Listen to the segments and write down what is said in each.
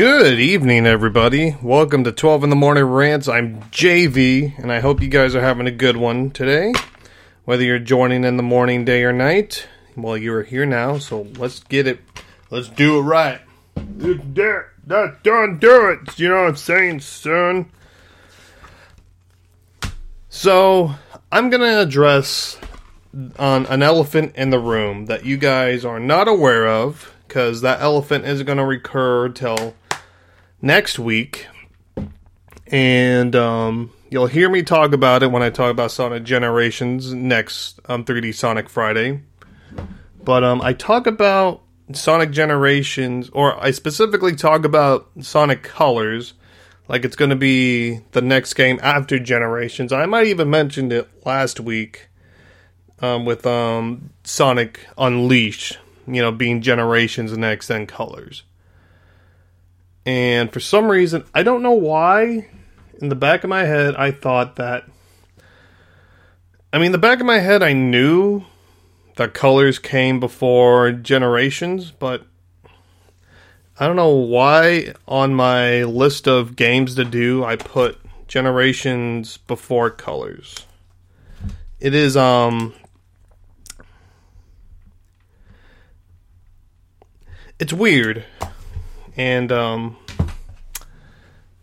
Good evening, everybody. Welcome to 12 in the Morning Rants. I'm JV, and I hope you guys are having a good one today. Whether you're joining in the morning, day, or night, well, you're here now, so let's get it. Let's do it right. That, done do it. You know what I'm saying, son? So, I'm going to address on an elephant in the room that you guys are not aware of because that elephant isn't going to recur till next week, and um, you'll hear me talk about it when I talk about Sonic Generations next um, 3D Sonic Friday. But um, I talk about Sonic Generations, or I specifically talk about Sonic Colors, like it's going to be the next game after Generations. I might even mentioned it last week um, with um, Sonic Unleashed, you know, being Generations next, then Colors. And for some reason, I don't know why, in the back of my head, I thought that. I mean, the back of my head, I knew that colors came before generations, but I don't know why on my list of games to do, I put generations before colors. It is, um. It's weird and um,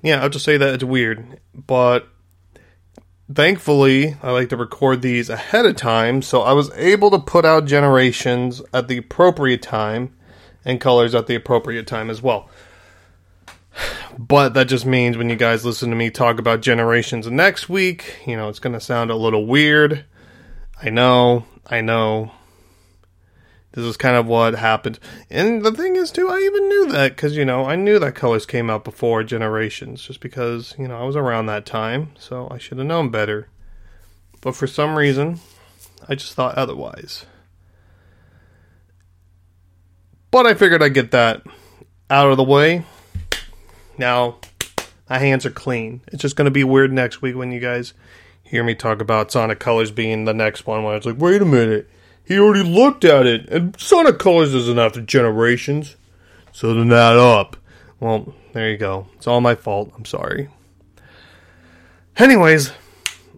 yeah, I'll just say that it's weird, but thankfully I like to record these ahead of time, so I was able to put out generations at the appropriate time and colors at the appropriate time as well. But that just means when you guys listen to me talk about generations next week, you know, it's going to sound a little weird. I know, I know, this is kind of what happened. And the thing is, too, I even knew that because, you know, I knew that Colors came out before Generations just because, you know, I was around that time, so I should have known better. But for some reason, I just thought otherwise. But I figured I'd get that out of the way. Now, my hands are clean. It's just going to be weird next week when you guys hear me talk about Sonic Colors being the next one, where it's like, wait a minute he already looked at it, and Sonic Colors isn't after Generations. So they're not up. Well, there you go. It's all my fault. I'm sorry. Anyways,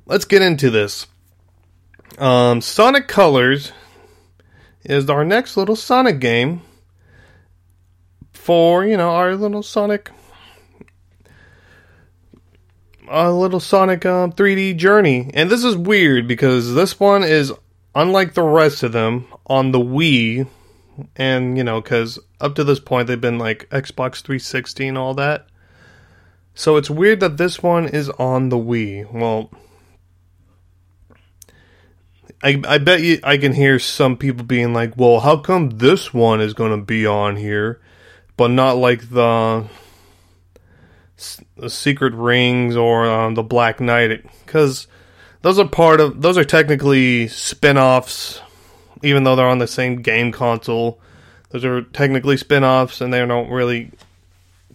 let's get into this. Um, Sonic Colors is our next little Sonic game for, you know, our little Sonic a little Sonic um, 3D journey. And this is weird because this one is unlike the rest of them on the Wii, and you know, because up to this point they've been like Xbox 360 and all that. So it's weird that this one is on the Wii. Well, I I bet you I can hear some people being like, "Well, how come this one is going to be on here, but not like the." The secret rings or um, the black knight because those are part of those are technically spin-offs even though they're on the same game console. Those are technically spin-offs and they don't really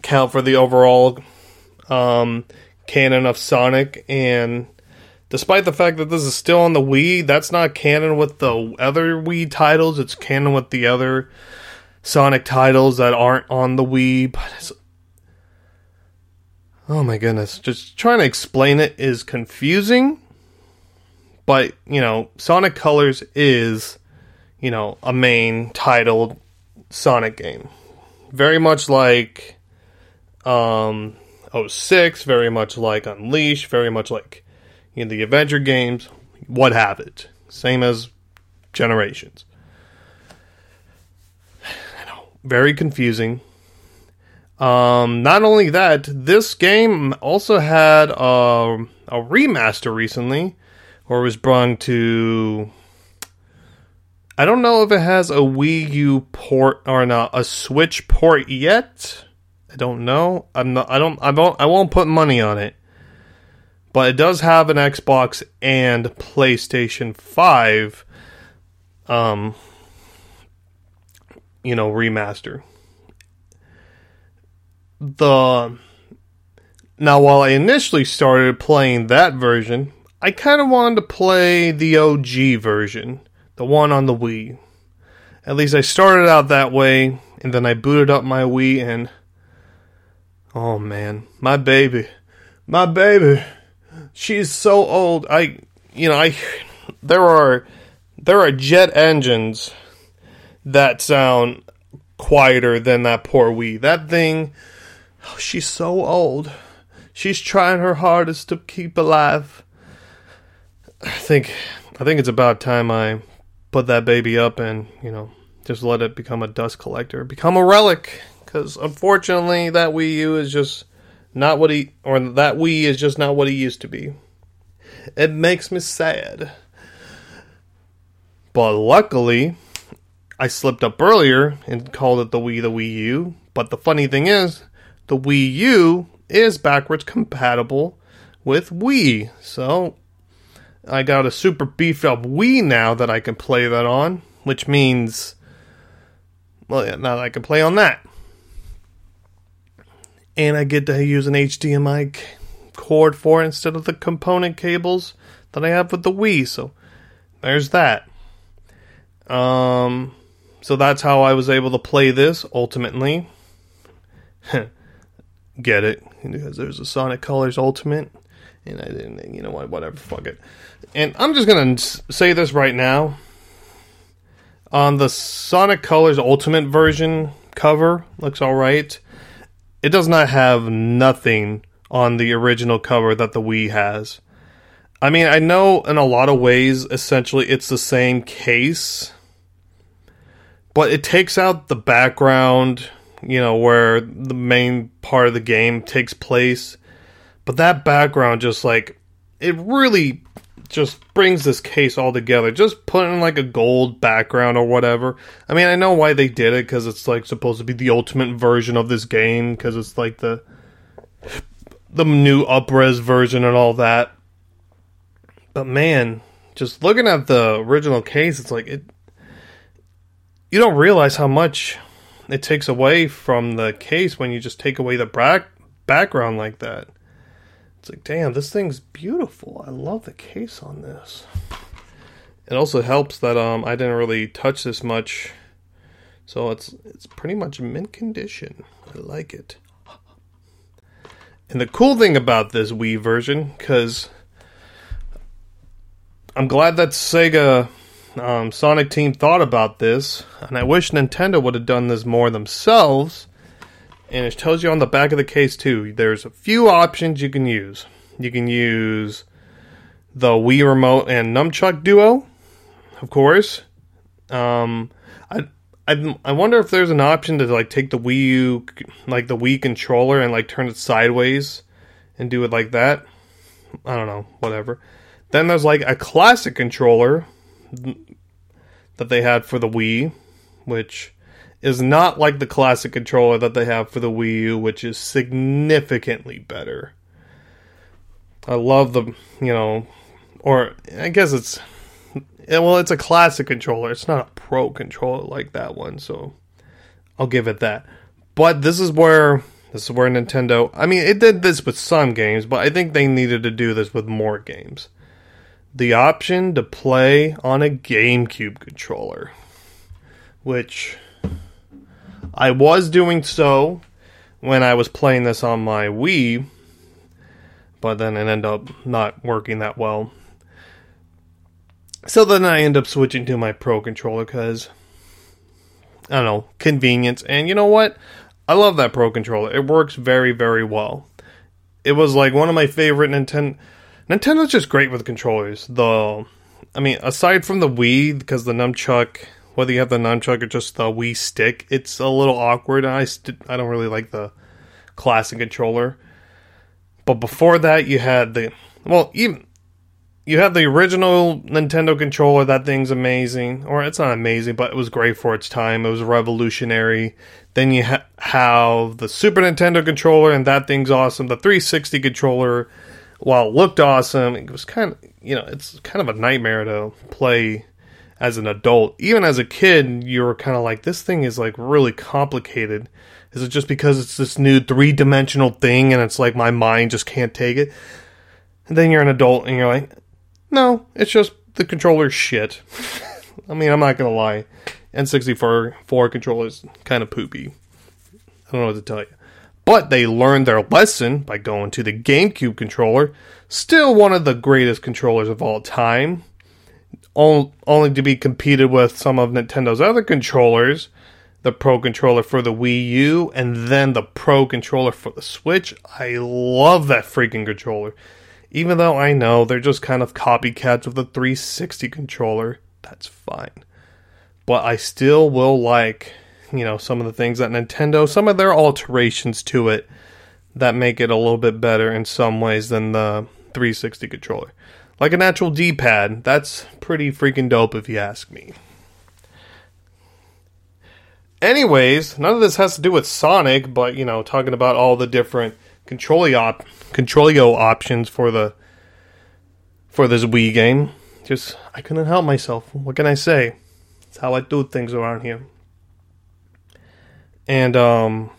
count for the overall um, canon of Sonic. And despite the fact that this is still on the Wii that's not canon with the other Wii titles. It's canon with the other Sonic titles that aren't on the Wii but Oh my goodness, just trying to explain it is confusing but you know, Sonic Colors is you know a main titled Sonic game, very much like um 06, very much like Unleash, very much like you know, the adventure games, what have it. Same as Generations. I know, very confusing. Um, not only that, this game also had a, a remaster recently, or was brought to. I don't know if it has a Wii U port or not, a Switch port yet. I don't know. I'm not. I don't. I won't. I won't put money on it. But it does have an Xbox and PlayStation Five. Um. You know, remaster the now while I initially started playing that version, I kind of wanted to play the OG version, the one on the Wii. At least I started out that way, and then I booted up my Wii and oh man, my baby, my baby, she's so old. I you know, I there are there are jet engines that sound quieter than that poor Wii. That thing Oh, she's so old. She's trying her hardest to keep alive. I think I think it's about time I put that baby up and, you know, just let it become a dust collector, become a relic cuz unfortunately that Wii U is just not what he or that Wii is just not what he used to be. It makes me sad. But luckily, I slipped up earlier and called it the Wii the Wii U. But the funny thing is, the Wii U is backwards compatible with Wii. So I got a super beefed up Wii now that I can play that on, which means, well, yeah, now I can play on that. And I get to use an HDMI cord for it instead of the component cables that I have with the Wii. So there's that. Um, so that's how I was able to play this ultimately. get it because there's a Sonic Colors Ultimate, and I didn't. You know what? Whatever. Fuck it. And I'm just gonna say this right now. On the Sonic Colors Ultimate version cover, looks all right. It does not have nothing on the original cover that the Wii has. I mean, I know in a lot of ways, essentially, it's the same case, but it takes out the background you know, where the main part of the game takes place. But that background just like it really just brings this case all together. Just putting like a gold background or whatever. I mean, I know why they did it because it's like supposed to be the ultimate version of this game because it's like the the new upres version and all that. But man, just looking at the original case, it's like it. You don't realize how much it takes away from the case when you just take away the back background like that. It's like, damn, this thing's beautiful. I love the case on this. It also helps that um I didn't really touch this much, so it's it's pretty much mint condition. I like it. And the cool thing about this Wii version, because I'm glad that Sega um, Sonic Team thought about this, and I wish Nintendo would have done this more themselves. And it tells you on the back of the case too. There's a few options you can use. You can use the Wii Remote and Nunchuck Duo, of course. Um, I, I I wonder if there's an option to like take the Wii U, like the Wii controller, and like turn it sideways and do it like that. I don't know, whatever. Then there's like a classic controller that they had for the Wii, which is not like the classic controller that they have for the Wii U, which is significantly better. I love the, you know, or I guess it's, well, it's a classic controller. It's not a pro controller like that one, so I'll give it that. But this is where this is where Nintendo. I mean, it did this with some games, but I think they needed to do this with more games the option to play on a GameCube controller, which I was doing so when I was playing this on my Wii, but then it ended up not working that well. So then I end up switching to my Pro controller because I don't know convenience. And you know what? I love that Pro controller. It works very very well. It was like one of my favorite Nintendo. Nintendo's just great with controllers. The, I mean, aside from the Wii, because the nunchuck, whether you have the nunchuck or just the Wii stick, it's a little awkward. I st- I don't really like the classic controller. But before that, you had the well, even you had the original Nintendo controller. That thing's amazing, or it's not amazing, but it was great for its time. It was revolutionary. Then you ha- have the Super Nintendo controller, and that thing's awesome. The 360 controller, while it looked awesome, it was kind of you know it's kind of a nightmare to play as an adult. Even as a kid, you were kind of like, this thing is like really complicated. Is it just because it's this new three dimensional thing and it's like my mind just can't take it? And then you're an adult and you're like, no, it's just the controller's shit. I mean, I'm not gonna lie. N64 4 controllers kind of poopy. I don't know what to tell you. But they learned their lesson by going to the GameCube controller, still one of the greatest controllers of all time, only to be competed with some of Nintendo's other controllers, the Pro controller for the Wii U, and then the Pro controller for the Switch. I love that freaking controller. Even though I know they're just kind of copycats of the 360 controller, that's fine. But I still will like, you know, some of the things that Nintendo, some of their alterations to it that make it a little bit better in some ways than the 360 controller. Like an actual D pad, that's pretty freaking dope if you ask me. Anyways, none of this has to do with Sonic, but you know, talking about all the different controlio op- controlio options for the for this Wii game. Just I couldn't help myself. What can I say? It's how I do things around here. And um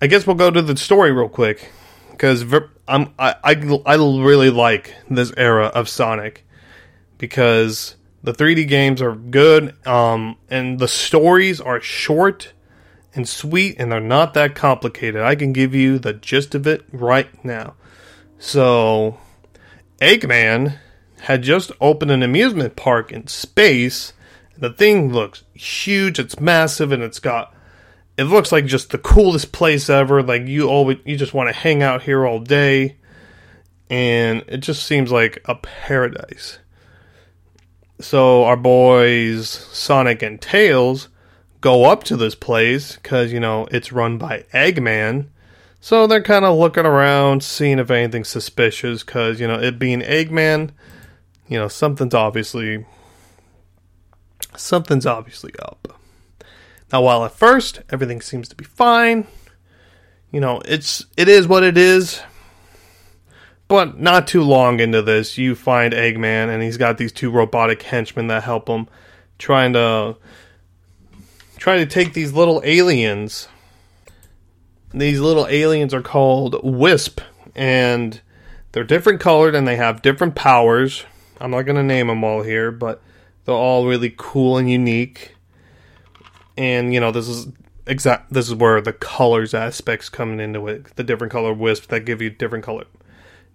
I guess we'll go to the story real quick because I'm I, I I really like this era of Sonic because the 3D games are good um and the stories are short and sweet and they're not that complicated. I can give you the gist of it right now. So, Eggman had just opened an amusement park in space. The thing looks huge, it's massive, and it's got it looks like just the coolest place ever. Like you always you just want to hang out here all day. And it just seems like a paradise. So our boys Sonic and Tails go up to this place because, you know, it's run by Eggman. So they're kind of looking around, seeing if anything's suspicious because, you know, it being Eggman, you know, something's obviously. Something's obviously up. Now, while at first everything seems to be fine, you know, it's it is what it is. But not too long into this, you find Eggman, and he's got these two robotic henchmen that help him, trying to trying to take these little aliens. These little aliens are called Wisp, and they're different colored and they have different powers. I'm not going to name them all here, but they're all really cool and unique. And you know, this is exact. This is where the colors aspects coming into it. The different color wisps that give you different color,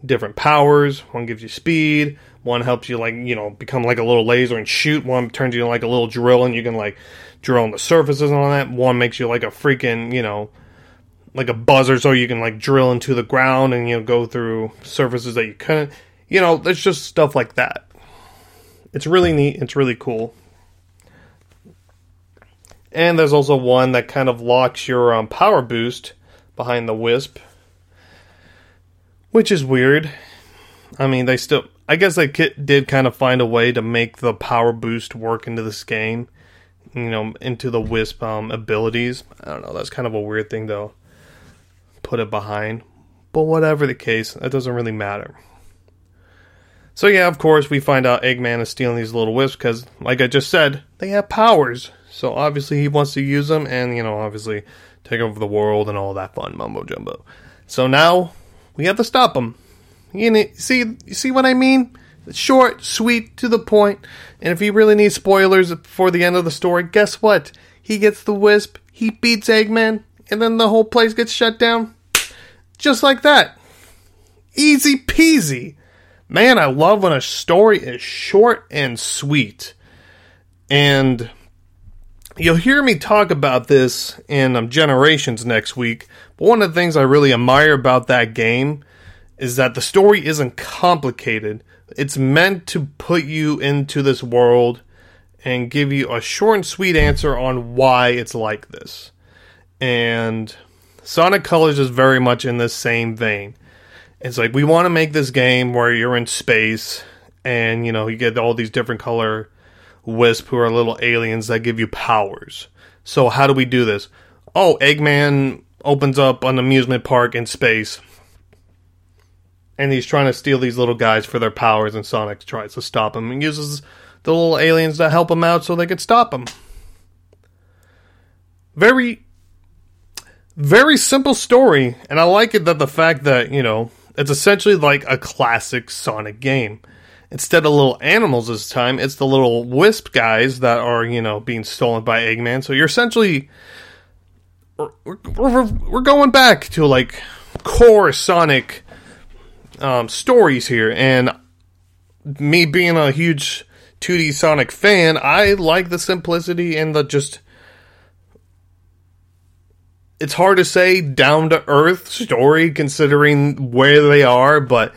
different powers. One gives you speed. One helps you like you know become like a little laser and shoot. One turns you into like a little drill and you can like drill on the surfaces and all that. One makes you like a freaking, you know, like a buzzer so you can like drill into the ground and you know go through surfaces that you couldn't. You know, there's just stuff like that. It's really neat. It's really cool. And there's also one that kind of locks your um, power boost behind the wisp, which is weird. I mean, they still. I guess they did kind of find a way to make the power boost work into this game you know, into the Wisp um, abilities. I don't know. That's kind of a weird thing, though. Put it behind. But whatever the case, that doesn't really matter. So, yeah, of course, we find out Eggman is stealing these little wisps because, like I just said, they have powers. So, obviously, he wants to use them and, you know, obviously take over the world and all that fun mumbo jumbo. So now we have to stop him. You see, you see what I mean? Short, sweet, to the point. And if he really needs spoilers before the end of the story, guess what? He gets the wisp, he beats Eggman, and then the whole place gets shut down. Just like that. Easy peasy. man, I love when a story is short and sweet. And you'll hear me talk about this in um, Generations next week. But one of the things I really admire about that game is that the story isn't complicated. It's meant to put you into this world and give you a short and sweet answer on why it's like this. And Sonic Colors is very much in the same vein. It's like we want to make this game where you're in space and you know you get all these different color wisp who are little aliens that give you powers. So how do we do this? Oh, Eggman opens up an amusement park in space. And he's trying to steal these little guys for their powers, and Sonic tries to stop him and uses the little aliens to help him out so they could stop him. Very, very simple story, and I like it that the fact that, you know, it's essentially like a classic Sonic game. Instead of little animals this time, it's the little wisp guys that are, you know, being stolen by Eggman. So you're essentially. We're, we're, we're going back to like core Sonic um, stories here. And me being a huge 2D Sonic fan, I like the simplicity and the just. It's hard to say down to earth story considering where they are, but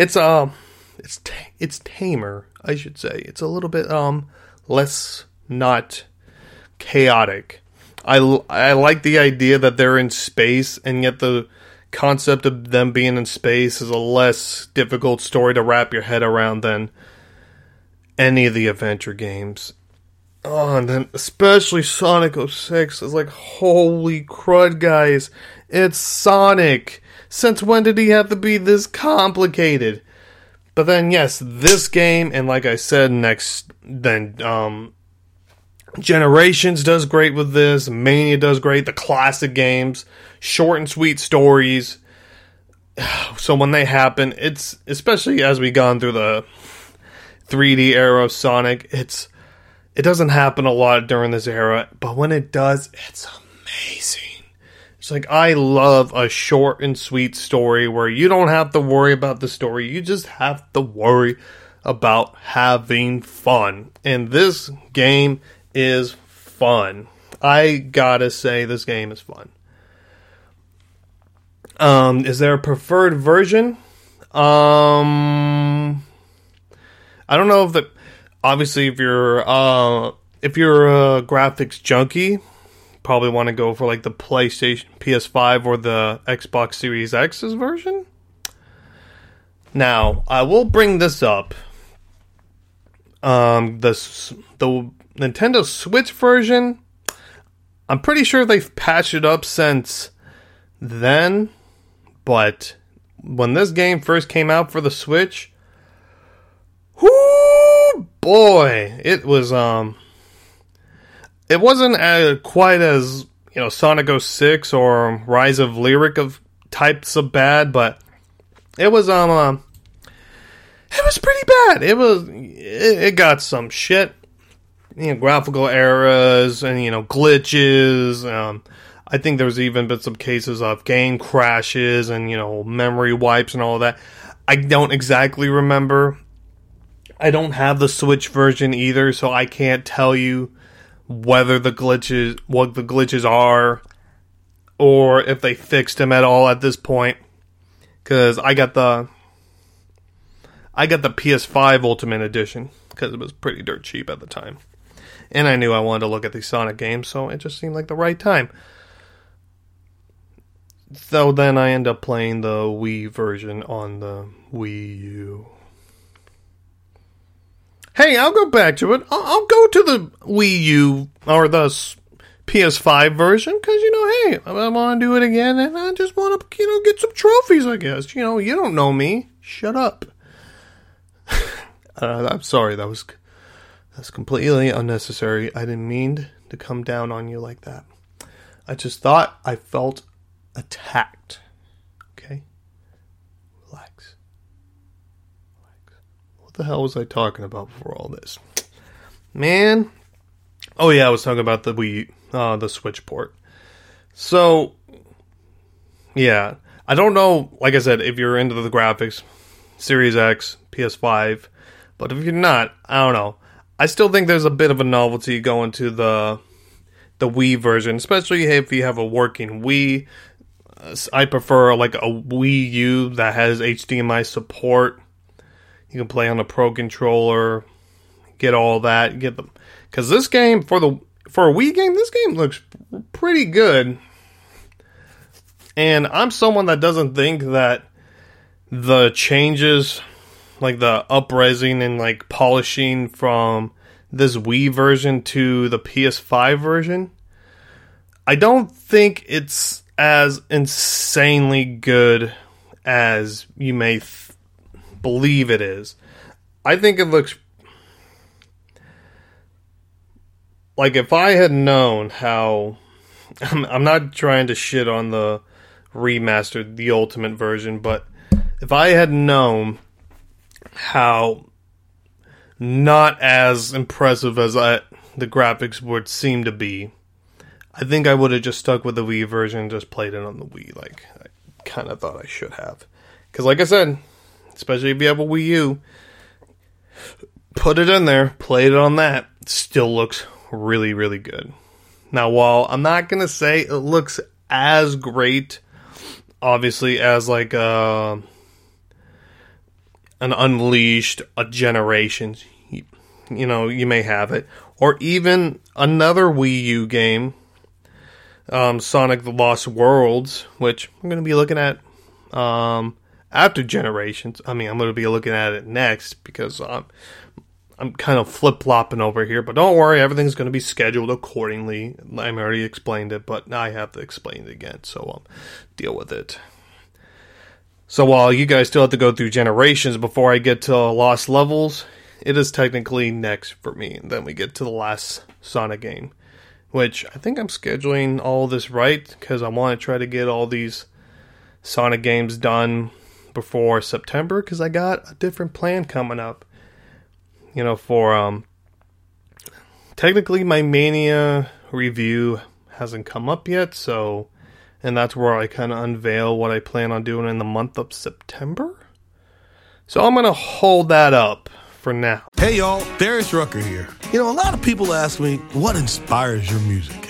it's uh it's t- it's tamer, I should say. It's a little bit um less not chaotic. I I like the idea that they're in space and yet the concept of them being in space is a less difficult story to wrap your head around than any of the adventure games. Oh, and then especially Sonic 06 is like, holy crud, guys. It's Sonic. Since when did he have to be this complicated? But then, yes, this game, and like I said, next, then, um, Generations does great with this. Mania does great. The classic games, short and sweet stories. So when they happen, it's especially as we gone through the 3D era of Sonic, it's it doesn't happen a lot during this era, but when it does, it's amazing. It's like I love a short and sweet story where you don't have to worry about the story, you just have to worry about having fun. And this game is fun. I gotta say, this game is fun. Um, is there a preferred version? Um, I don't know if that. Obviously, if you're uh, if you're a graphics junkie, probably want to go for like the PlayStation, PS5, or the Xbox Series X's version. Now, I will bring this up. Um, the the Nintendo Switch version, I'm pretty sure they've patched it up since then, but when this game first came out for the Switch, whoo boy, it was um it wasn't uh, quite as, you know, Sonic 06 or Rise of Lyric of types of bad, but it was um uh, it was pretty bad. It was it, it got some shit you know, graphical errors and you know glitches. Um, I think there's even been some cases of game crashes and you know memory wipes and all that. I don't exactly remember. I don't have the Switch version either, so I can't tell you whether the glitches what the glitches are or if they fixed them at all at this point cuz I got the I got the PS5 Ultimate Edition cuz it was pretty dirt cheap at the time and I knew I wanted to look at these Sonic games, so it just seemed like the right time. So then I end up playing the Wii version on the Wii U. Hey, I'll go back to it. I'll, I'll go to the Wii U or the PS5 version because you know, hey, I, I want to do it again, and I just want to, you know, get some trophies. I guess you know, you don't know me. Shut up. uh, I'm sorry. That was that's completely unnecessary. I didn't mean to come down on you like that. I just thought I felt attacked. Okay? Relax. Relax. What the hell was I talking about before all this? Man. Oh yeah, I was talking about the Wii uh the Switch port. So yeah, I don't know, like I said, if you're into the graphics, Series X, PS5, but if you're not, I don't know. I still think there's a bit of a novelty going to the the Wii version, especially if you have a working Wii. I prefer like a Wii U that has HDMI support. You can play on a Pro controller, get all that, get them because this game for the for a Wii game, this game looks pretty good. And I'm someone that doesn't think that the changes, like the upresing and like polishing from this Wii version to the PS5 version, I don't think it's as insanely good as you may believe it is. I think it looks like if I had known how I'm, I'm not trying to shit on the remastered the ultimate version, but if I had known how not as impressive as I, the graphics would seem to be, I think I would have just stuck with the Wii version just played it on the Wii like I kind of thought I should have. Because, like I said, especially if you have a Wii U, put it in there, play it on that, still looks really, really good. Now, while I'm not to say it looks as great, obviously, as like a, uh, an Unleashed, a Generations, you, you know, you may have it, or even another Wii U game um, Sonic the Lost Worlds, which I'm to be looking at um, after Generations. I mean, I'm going to be looking at it next because I'm, I'm kind of flip flopping over here. But don't worry, everything's going to be scheduled accordingly. I already explained it, but now I have to explain it again. So um, deal with it. So while you guys still have to go through Generations before I get to Lost Levels, it is technically next for me. And then we get to the last Sonic game which I think I'm scheduling all this right because I want to try to get all these Sonic games done before September because I got a different plan coming up. You know, for um, technically my Mania review hasn't come up yet, so and that's where I kind of unveil what I plan on doing in the month of September. So I'm gonna hold that up for now. Hey y'all, Darius Rucker here. You know, a lot of people ask me, what inspires your music?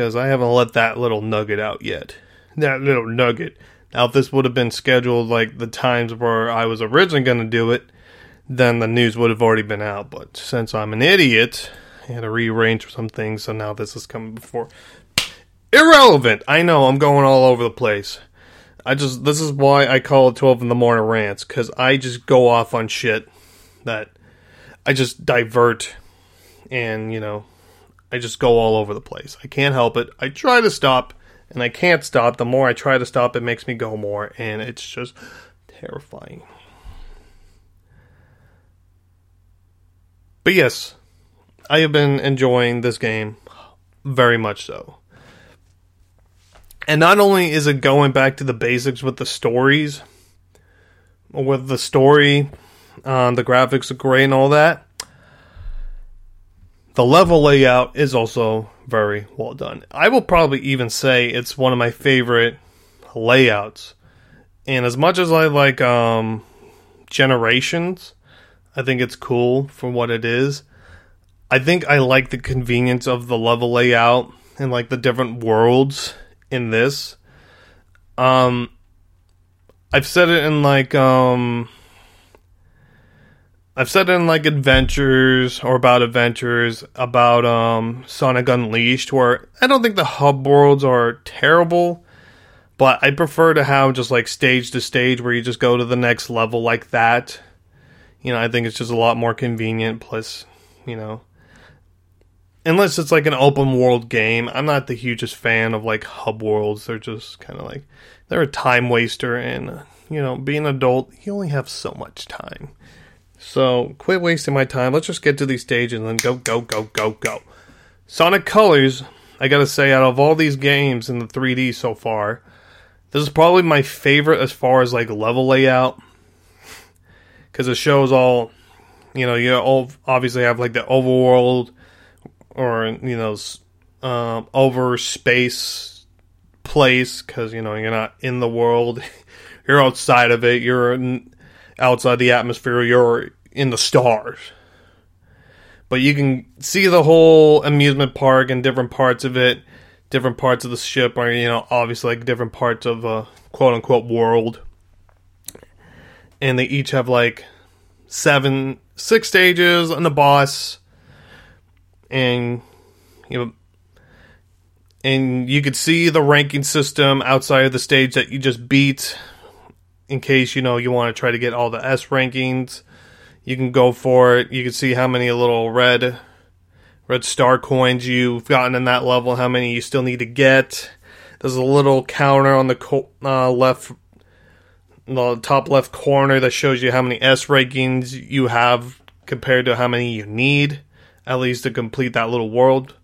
because I haven't let that little nugget out yet. That little nugget. Now, if this would have been scheduled like the times where I was originally going to do it, then the news would have already been out. But since I'm an idiot, I had to rearrange some things, so now this is coming before. Irrelevant. I know I'm going all over the place. I just this is why I call it 12 in the morning rants cuz I just go off on shit that I just divert and, you know, I just go all over the place. I can't help it. I try to stop and I can't stop. The more I try to stop, it makes me go more, and it's just terrifying. But yes, I have been enjoying this game very much so. And not only is it going back to the basics with the stories, with the story, uh, the graphics are great and all that, the level layout is also very well done. I will probably even say it's one of my favorite layouts. And as much as I like um, Generations, I think it's cool for what it is. I think I like the convenience of the level layout and like the different worlds in this. Um I've said it in like um I've said in like adventures or about adventures about um, Sonic Unleashed, where I don't think the hub worlds are terrible, but I prefer to have just like stage to stage where you just go to the next level like that. You know, I think it's just a lot more convenient. Plus, you know, unless it's like an open world game, I'm not the hugest fan of like hub worlds. They're just kind of like they're a time waster, and you know, being an adult, you only have so much time. So quit wasting my time. Let's just get to these stages and then go, go, go, go, go. Sonic Colors, I gotta say, out of all these games in the 3D so far, this is probably my favorite as far as like level layout. Because it shows all, you know, you all obviously have like the overworld or, you know, um, over space place because, you know, you're not in the world, you're outside of it, you're. In, outside the atmosphere, you're in the stars. But you can see the whole amusement park and different parts of it, different parts of the ship are, you know, obviously like different parts of a quote unquote world. And they each have like seven, six stages and a boss. And, you know, and you could see the ranking system outside of the stage that you just beat in case you know you want to try to get all the S rankings. You can go for it. You can see how many little red red star coins you've gotten in that level, how many you still need to get. There's a little counter on the co- uh, left, the top left corner that shows you how many S rankings you have compared to how many you need, at least to complete that little world.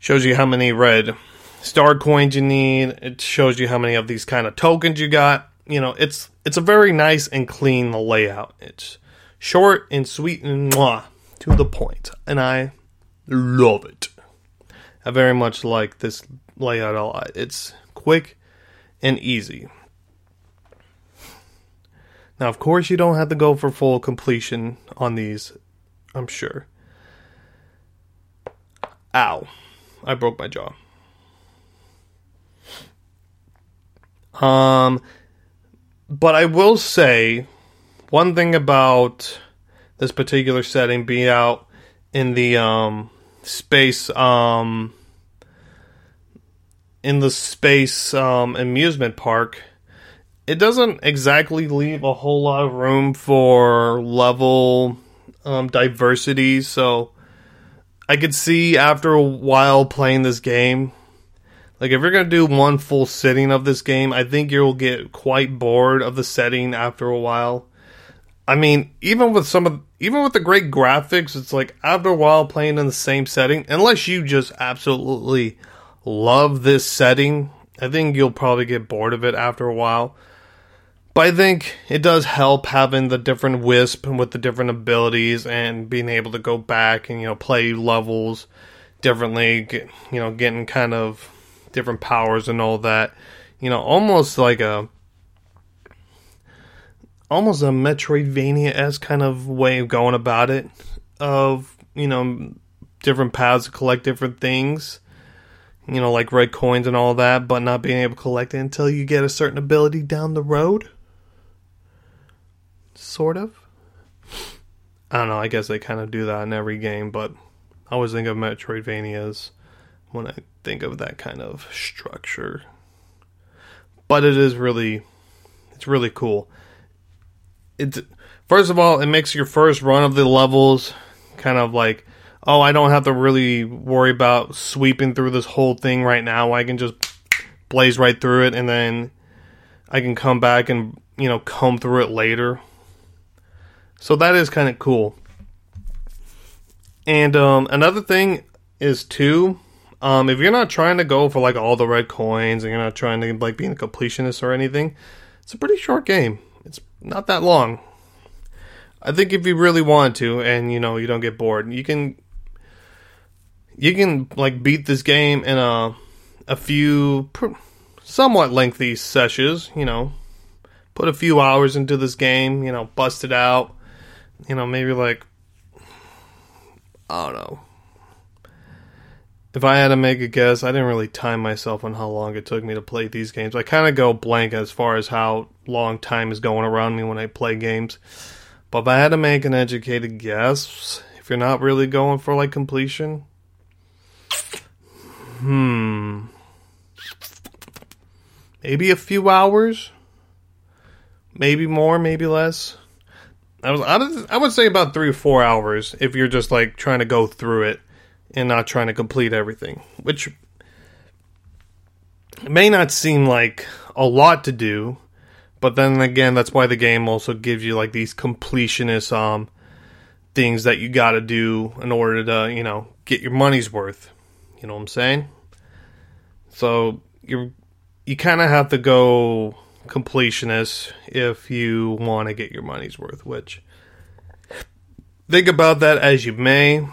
Shows you how many red star coins you need. It shows you how many of these kind of tokens you got you know, it's it's a very nice and clean layout. It's short and sweet and mwah, to the point, and I love it. I very much like this layout a lot. It's quick and easy. Now, of course, you don't have to go for full completion on these, I'm sure. Ow. I broke my jaw. Um, but I will say one thing about this particular setting being out in the um, space um, in the space um, amusement park it doesn't exactly leave a whole lot of room for level um, diversity. So i could see after a while playing this game like if you're gonna do one full sitting of this game, I think you'll get quite bored of the setting after a while. I mean, even with some of even with the great graphics, it's like after a while playing in the same setting, unless you just absolutely love this setting, I think you'll probably get bored of it after a while. But I think it does help having the different wisp and with the different abilities and being able to go back and you know play levels differently, get, you know, getting kind of different powers and all that. You know, almost like a almost a Metroidvania s kind of way of going about it. Of you know different paths to collect different things. You know, like red coins and all that, but not being able to collect it until you get a certain ability down the road. Sort of. I don't know. I guess they kind of do that in every game, but I always think of Metroidvanias when I think of that kind of structure. But it is really it's really cool. It's first of all, it makes your first run of the levels kind of like, oh, I don't have to really worry about sweeping through this whole thing right now. I can just blaze right through it and then I can come back and, you know, comb through it later. So that is kind of cool. And um, another thing is too um, if you're not trying to go for like all the red coins and you're not trying to like be a completionist or anything, it's a pretty short game. It's not that long. I think if you really want to and you know you don't get bored, you can you can like beat this game in a a few pr- somewhat lengthy sessions, you know. Put a few hours into this game, you know, bust it out. You know, maybe like I don't know, if I had to make a guess, I didn't really time myself on how long it took me to play these games. I kind of go blank as far as how long time is going around me when I play games. But if I had to make an educated guess, if you're not really going for like completion, hmm, maybe a few hours, maybe more, maybe less. I was I would say about three or four hours if you're just like trying to go through it and not trying to complete everything, which may not seem like a lot to do, but then again, that's why the game also gives you like these completionist um things that you got to do in order to you know get your money's worth. You know what I'm saying? So you you kind of have to go completionist if you want to get your money's worth. Which think about that as you may.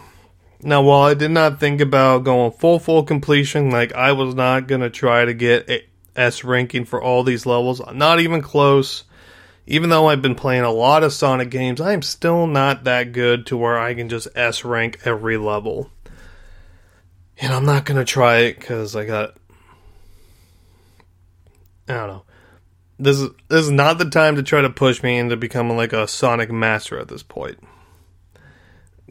Now, while I did not think about going full full completion, like I was not gonna try to get S ranking for all these levels, not even close. Even though I've been playing a lot of Sonic games, I am still not that good to where I can just S rank every level. And I'm not gonna try it because I got. I don't know. This is this is not the time to try to push me into becoming like a Sonic master at this point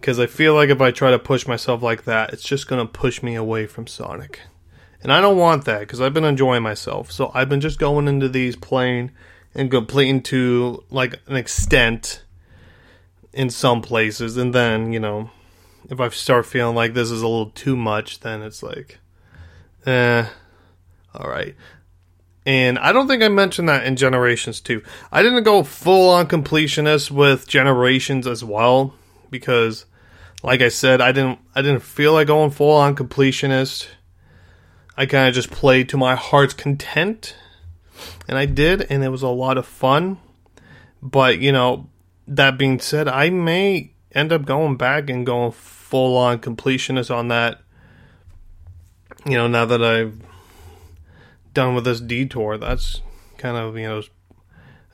because I feel like if I try to push myself like that, it's just going to push me away from Sonic. And I don't want that because I've been enjoying myself. So I've been just going into these playing and completing to like an extent in some places. And then, you know, if I start feeling like this is a little too much, then it's like, eh, all right. And I don't think I mentioned that in Generations 2. I didn't go full on completionist with Generations as well because like I said, I didn't I didn't feel like going full on completionist. I kind of just played to my heart's content, and I did, and it was a lot of fun. But you know, that being said, I may end up going back and going full on completionist on that. You know, now that I've done with this detour, that's kind of you know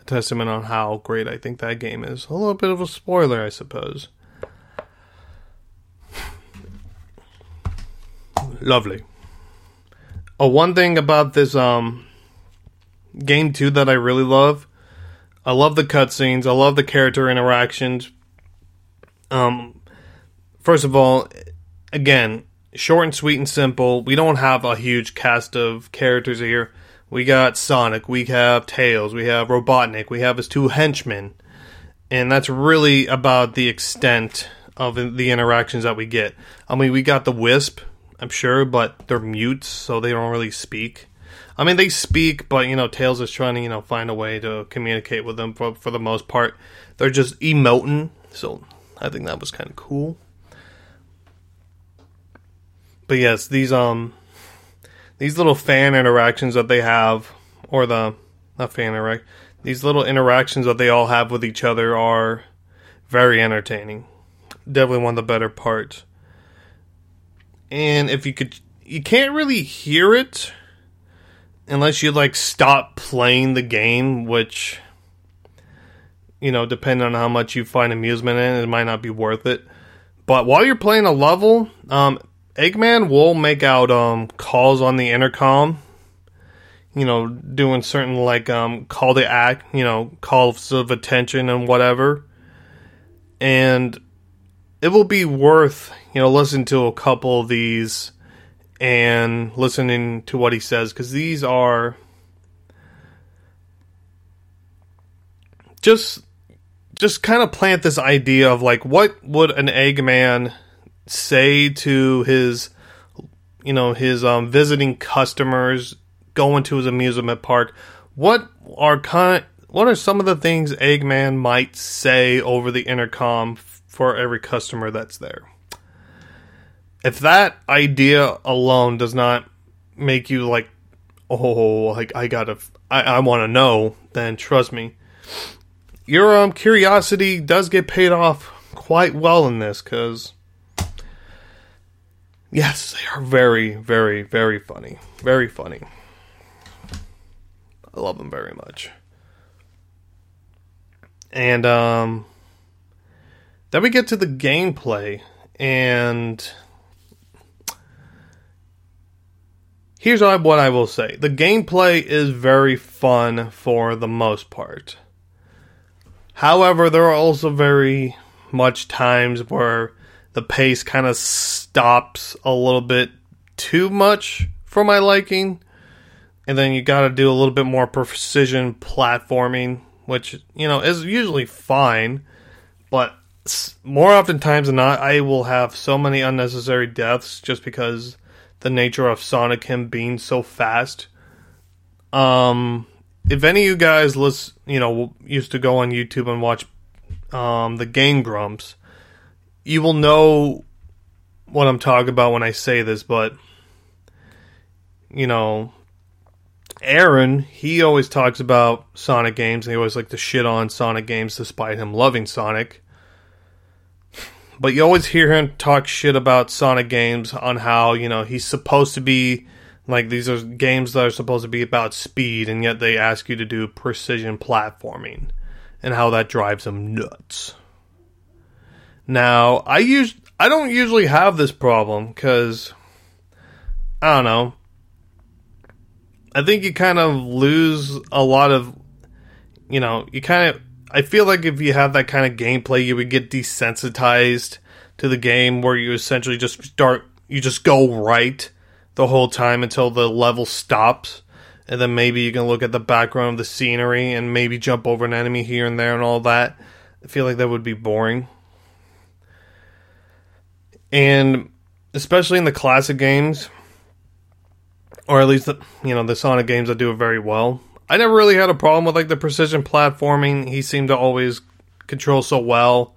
a testament on how great I think that game is. A little bit of a spoiler, I suppose. Lovely. Oh, one thing about this um game two that I really love, I love the cutscenes. I love the character interactions. Um, first of all, again, short and sweet and simple. We don't have a huge cast of characters here. We got Sonic, we have Tails, we have Robotnik, we have his two henchmen, and that's really about the extent of the interactions that we get. I mean, we got the Wisp, I'm sure, but they're mutes, so they don't really speak. I mean, they speak, but you know, Tails is trying to you know find a way to communicate with them for for the most part. They're just emoting, so I think that was kind of cool. But yes, these um these little fan interactions that they have, or the not fan interact, these little interactions that they all have with each other are very entertaining. Definitely one of the better parts and if you could you can't really hear it unless you like stop playing the game which you know depending on how much you find amusement in it might not be worth it. But while you're playing a level um, eggman will make out um, calls on the intercom you know doing certain like um, call to act you know calls of attention and whatever. And it will be worth you know listening to a couple of these and listening to what he says because these are just just kind of plant this idea of like what would an Eggman say to his you know his um, visiting customers going to his amusement park? What are kind what are some of the things Eggman might say over the intercom for every customer that's there. If that idea alone does not make you like, oh, like I gotta, I, I want to know, then trust me, your um curiosity does get paid off quite well in this because. Yes, they are very, very, very funny. Very funny. I love them very much. And um then we get to the gameplay, and here's what I will say the gameplay is very fun for the most part. However, there are also very much times where the pace kind of stops a little bit too much for my liking. And then you got to do a little bit more precision platforming, which, you know, is usually fine. But more often times than not, I will have so many unnecessary deaths just because the nature of Sonic him being so fast. Um, if any of you guys listen, you know, used to go on YouTube and watch um, the Game Grumps, you will know what I'm talking about when I say this, but you know, Arin, he always talks about Sonic games and he always like to shit on Sonic games despite him loving Sonic. But you always hear him talk shit about Sonic games on how, you know, he's supposed to be like these are games that are supposed to be about speed and yet they ask you to do precision platforming and how that drives him nuts. Now, I use I don't usually have this problem cuz I don't know. I think you kind of lose a lot of you know, you kind of I feel like if you have that kind of gameplay, you would get desensitized to the game where you essentially just start you just go right the whole time until the level stops and then maybe you can look at the background of the scenery and maybe jump over an enemy here and there and all that. I feel like that would be boring. And especially in the classic games, or at least the, you know the Sonic games that do it very well. I never really had a problem with like the precision platforming. He seemed to always control so well.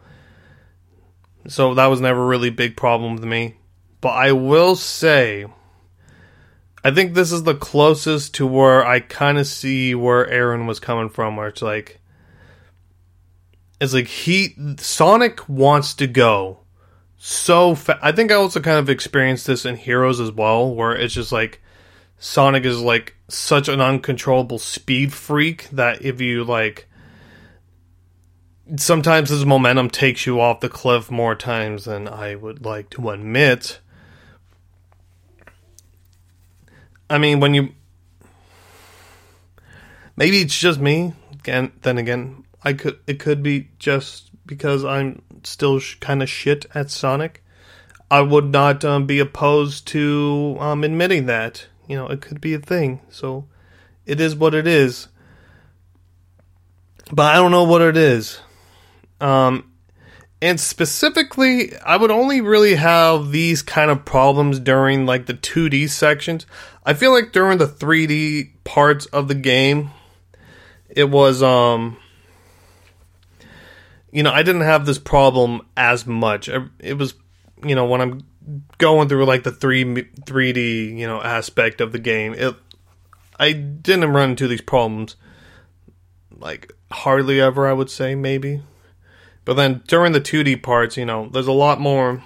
So that was never really a big problem with me. But I will say I think this is the closest to where I kind of see where Arin was coming from where it's like it's like he Sonic wants to go so fa- I think I also kind of experienced this in Heroes as well, where it's just like Sonic is like such an uncontrollable speed freak that if you like sometimes his momentum takes you off the cliff more times than I would like to admit. I mean, when you maybe it's just me. Again, then again, I could it could be just because I'm still sh- kind of shit at Sonic. I would not um, be opposed to um, admitting that. You know, it could be a thing. So it is what it is. But I don't know what it is. Um, and specifically, I would only really have these kind of problems during like the 2D sections. I feel like during the 3D parts of the game, it was um you know, I didn't have this problem as much. It was, you know, when I'm going through like the three 3D, you know, aspect of the game, it I didn't run into these problems like hardly ever, I would say maybe. But then during the 2D parts, you know, there's a lot more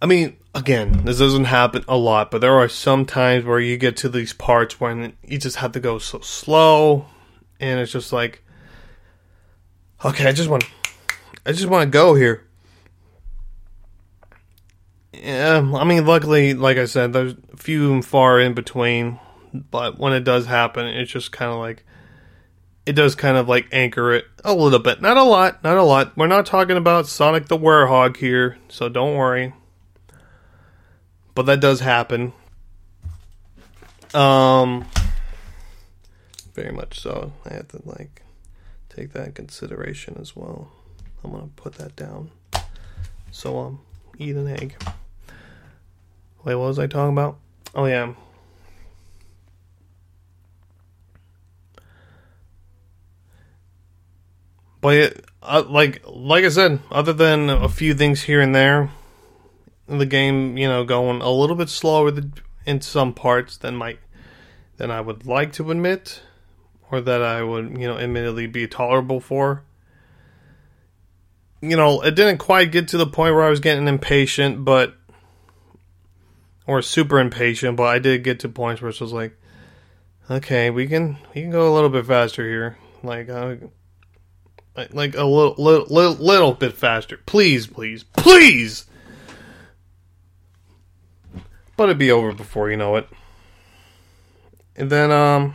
I mean, again, this doesn't happen a lot, but there are some times where you get to these parts when you just have to go so slow and it's just like Okay, I just want I just want to go here. Yeah, I mean, luckily, like I said, there's few and far in between, but when it does happen, it's just kind of like it does kind of like anchor it a little bit. Not a lot, not a lot. We're not talking about Sonic the Werehog here, so don't worry. But that does happen. Um very much so. I have to like take that in consideration as well. I'm gonna put that down. So um, eat an egg. Wait, what was I talking about? Oh yeah. But uh, like like I said, other than a few things here and there, the game you know going a little bit slower in some parts than might than I would like to admit or that I would, you know, admittedly be tolerable for. You know, it didn't quite get to the point where I was getting impatient, but or super impatient, but I did get to points where it was like, okay, we can we can go a little bit faster here, like uh, like a little little little, little bit faster, please, please, please. But it'd be over before you know it. And then um.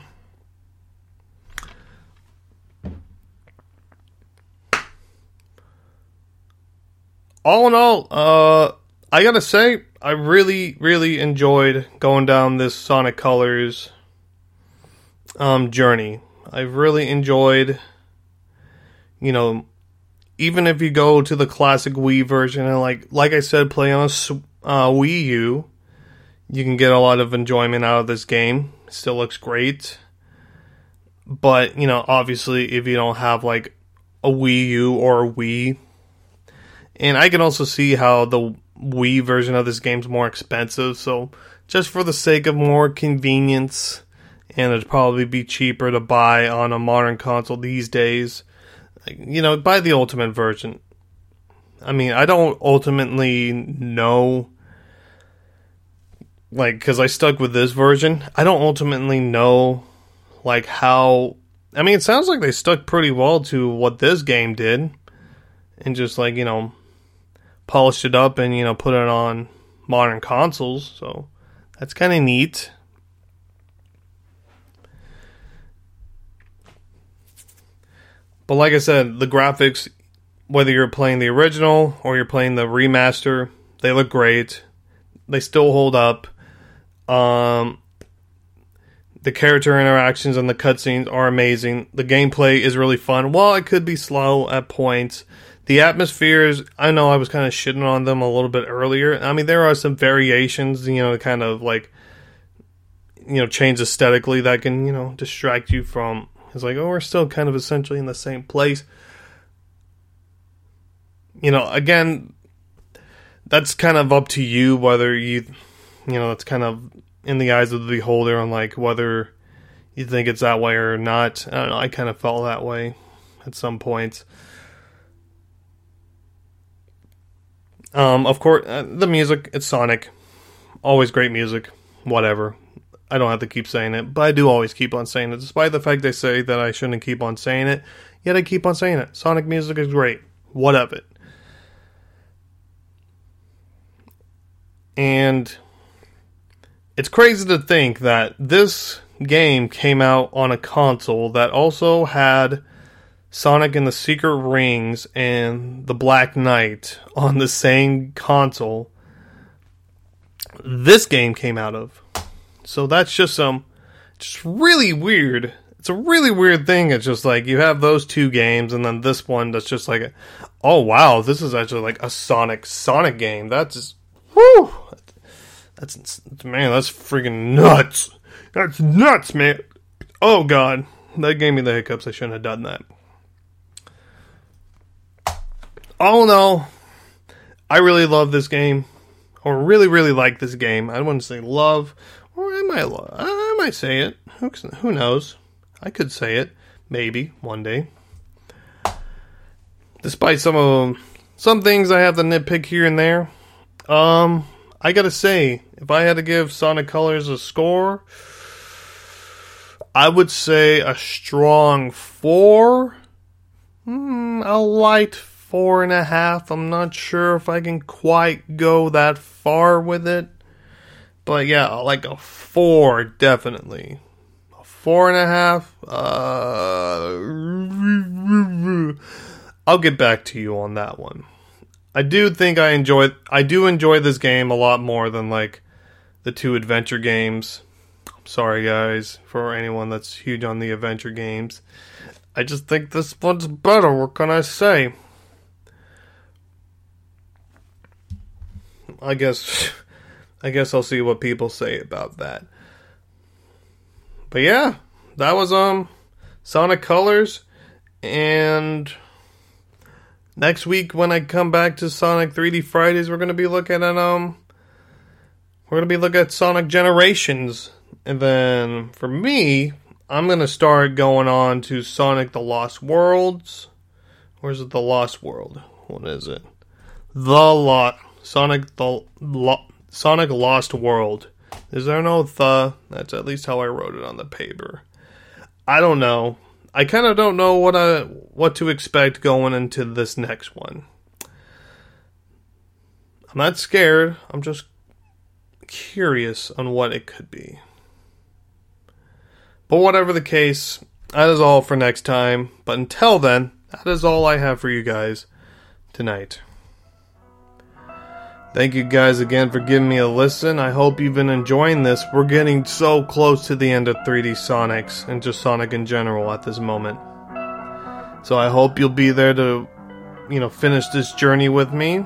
All in all, uh, I gotta say, I really, really enjoyed going down this Sonic Colors um, journey. I've really enjoyed, you know, even if you go to the classic Wii version and like, like I said, play on a uh, Wii U, you can get a lot of enjoyment out of this game. It still looks great, but you know, obviously, if you don't have like a Wii U or a Wii, and I can also see how the Wii version of this game's more expensive. So just for the sake of more convenience, and it'd probably be cheaper to buy on a modern console these days. You know, buy the ultimate version. I mean, I don't ultimately know, like, because I stuck with this version. I don't ultimately know, like, how. I mean, it sounds like they stuck pretty well to what this game did, and just like you know, polished it up and you know put it on modern consoles. So that's kind of neat. But like I said, the graphics, whether you're playing the original or you're playing the remaster, they look great. They still hold up. Um, the character interactions and the cutscenes are amazing. The gameplay is really fun. While it could be slow at points, the atmospheres, I know I was kind of shitting on them a little bit earlier. I mean, there are some variations, you know, kind of like, you know, change aesthetically that can, you know, distract you from. It's like, oh, we're still kind of essentially in the same place. You know, again, that's kind of up to you whether you, you know, that's kind of in the eyes of the beholder on like whether you think it's that way or not. I don't know. I kind of felt that way at some points. Um, of course, uh, the music, it's Sonic. Always great music. Whatever. I don't have to keep saying it, but I do always keep on saying it, despite the fact they say that I shouldn't keep on saying it. Yet I keep on saying it. Sonic music is great. What of it? And it's crazy to think that this game came out on a console that also had Sonic and the Secret Rings and the Black Knight on the same console this game came out of. So that's just some just really weird. It's a really weird thing. It's just like you have those two games and then this one that's just like oh wow, this is actually like a Sonic Sonic game. That's just whoo that's man, that's freaking nuts. That's nuts, man. Oh god. That gave me the hiccups. I shouldn't have done that all in all, I really love this game, or really, really like this game. I wouldn't say love, or I might, I might say it. Who, knows? I could say it, maybe one day. Despite some of some things I have to nitpick here and there, um, I gotta say, if I had to give Sonic Colors a score, I would say a strong four, mm, a light four and a half. I'm not sure if I can quite go that far with it. But yeah, like a four, definitely. A four and a half. Uh, I'll get back to you on that one. I do think I enjoy. I do enjoy this game a lot more than like the two adventure games. I'm sorry, guys, for anyone that's huge on the adventure games. I just think this one's better. What can I say? I guess I guess I'll see what people say about that. But yeah, that was um Sonic Colors and next week when I come back to Sonic 3D Fridays we're going to be looking at um we're going to be looking at Sonic Generations and then for me I'm going to start going on to Sonic the Lost Worlds. Where's it the Lost World? What is it? The Lot Sonic the Lo- Sonic Lost World. Is there no the? That's at least how I wrote it on the paper. I don't know. I kind of don't know what I what to expect going into this next one. I'm not scared. I'm just curious on what it could be. But whatever the case, that is all for next time. But until then, that is all I have for you guys tonight. Thank you guys again for giving me a listen. I hope you've been enjoying this. We're getting so close to the end of 3D Sonics and just Sonic in general at this moment. So I hope you'll be there to, you know, finish this journey with me.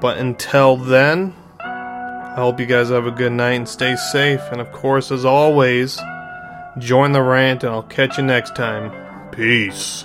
But until then, I hope you guys have a good night and stay safe. And of course, as always, join the rant and I'll catch you next time. Peace.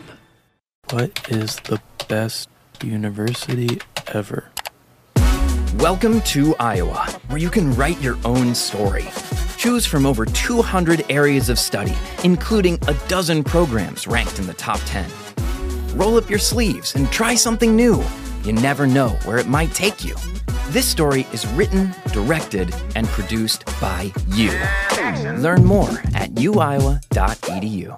What is the best university ever? Welcome to Iowa, where you can write your own story. Choose from over 200 areas of study, including a dozen programs ranked in the top 10. Roll up your sleeves and try something new. You never know where it might take you. This story is written, directed, and produced by you. Learn more at uiowa.edu.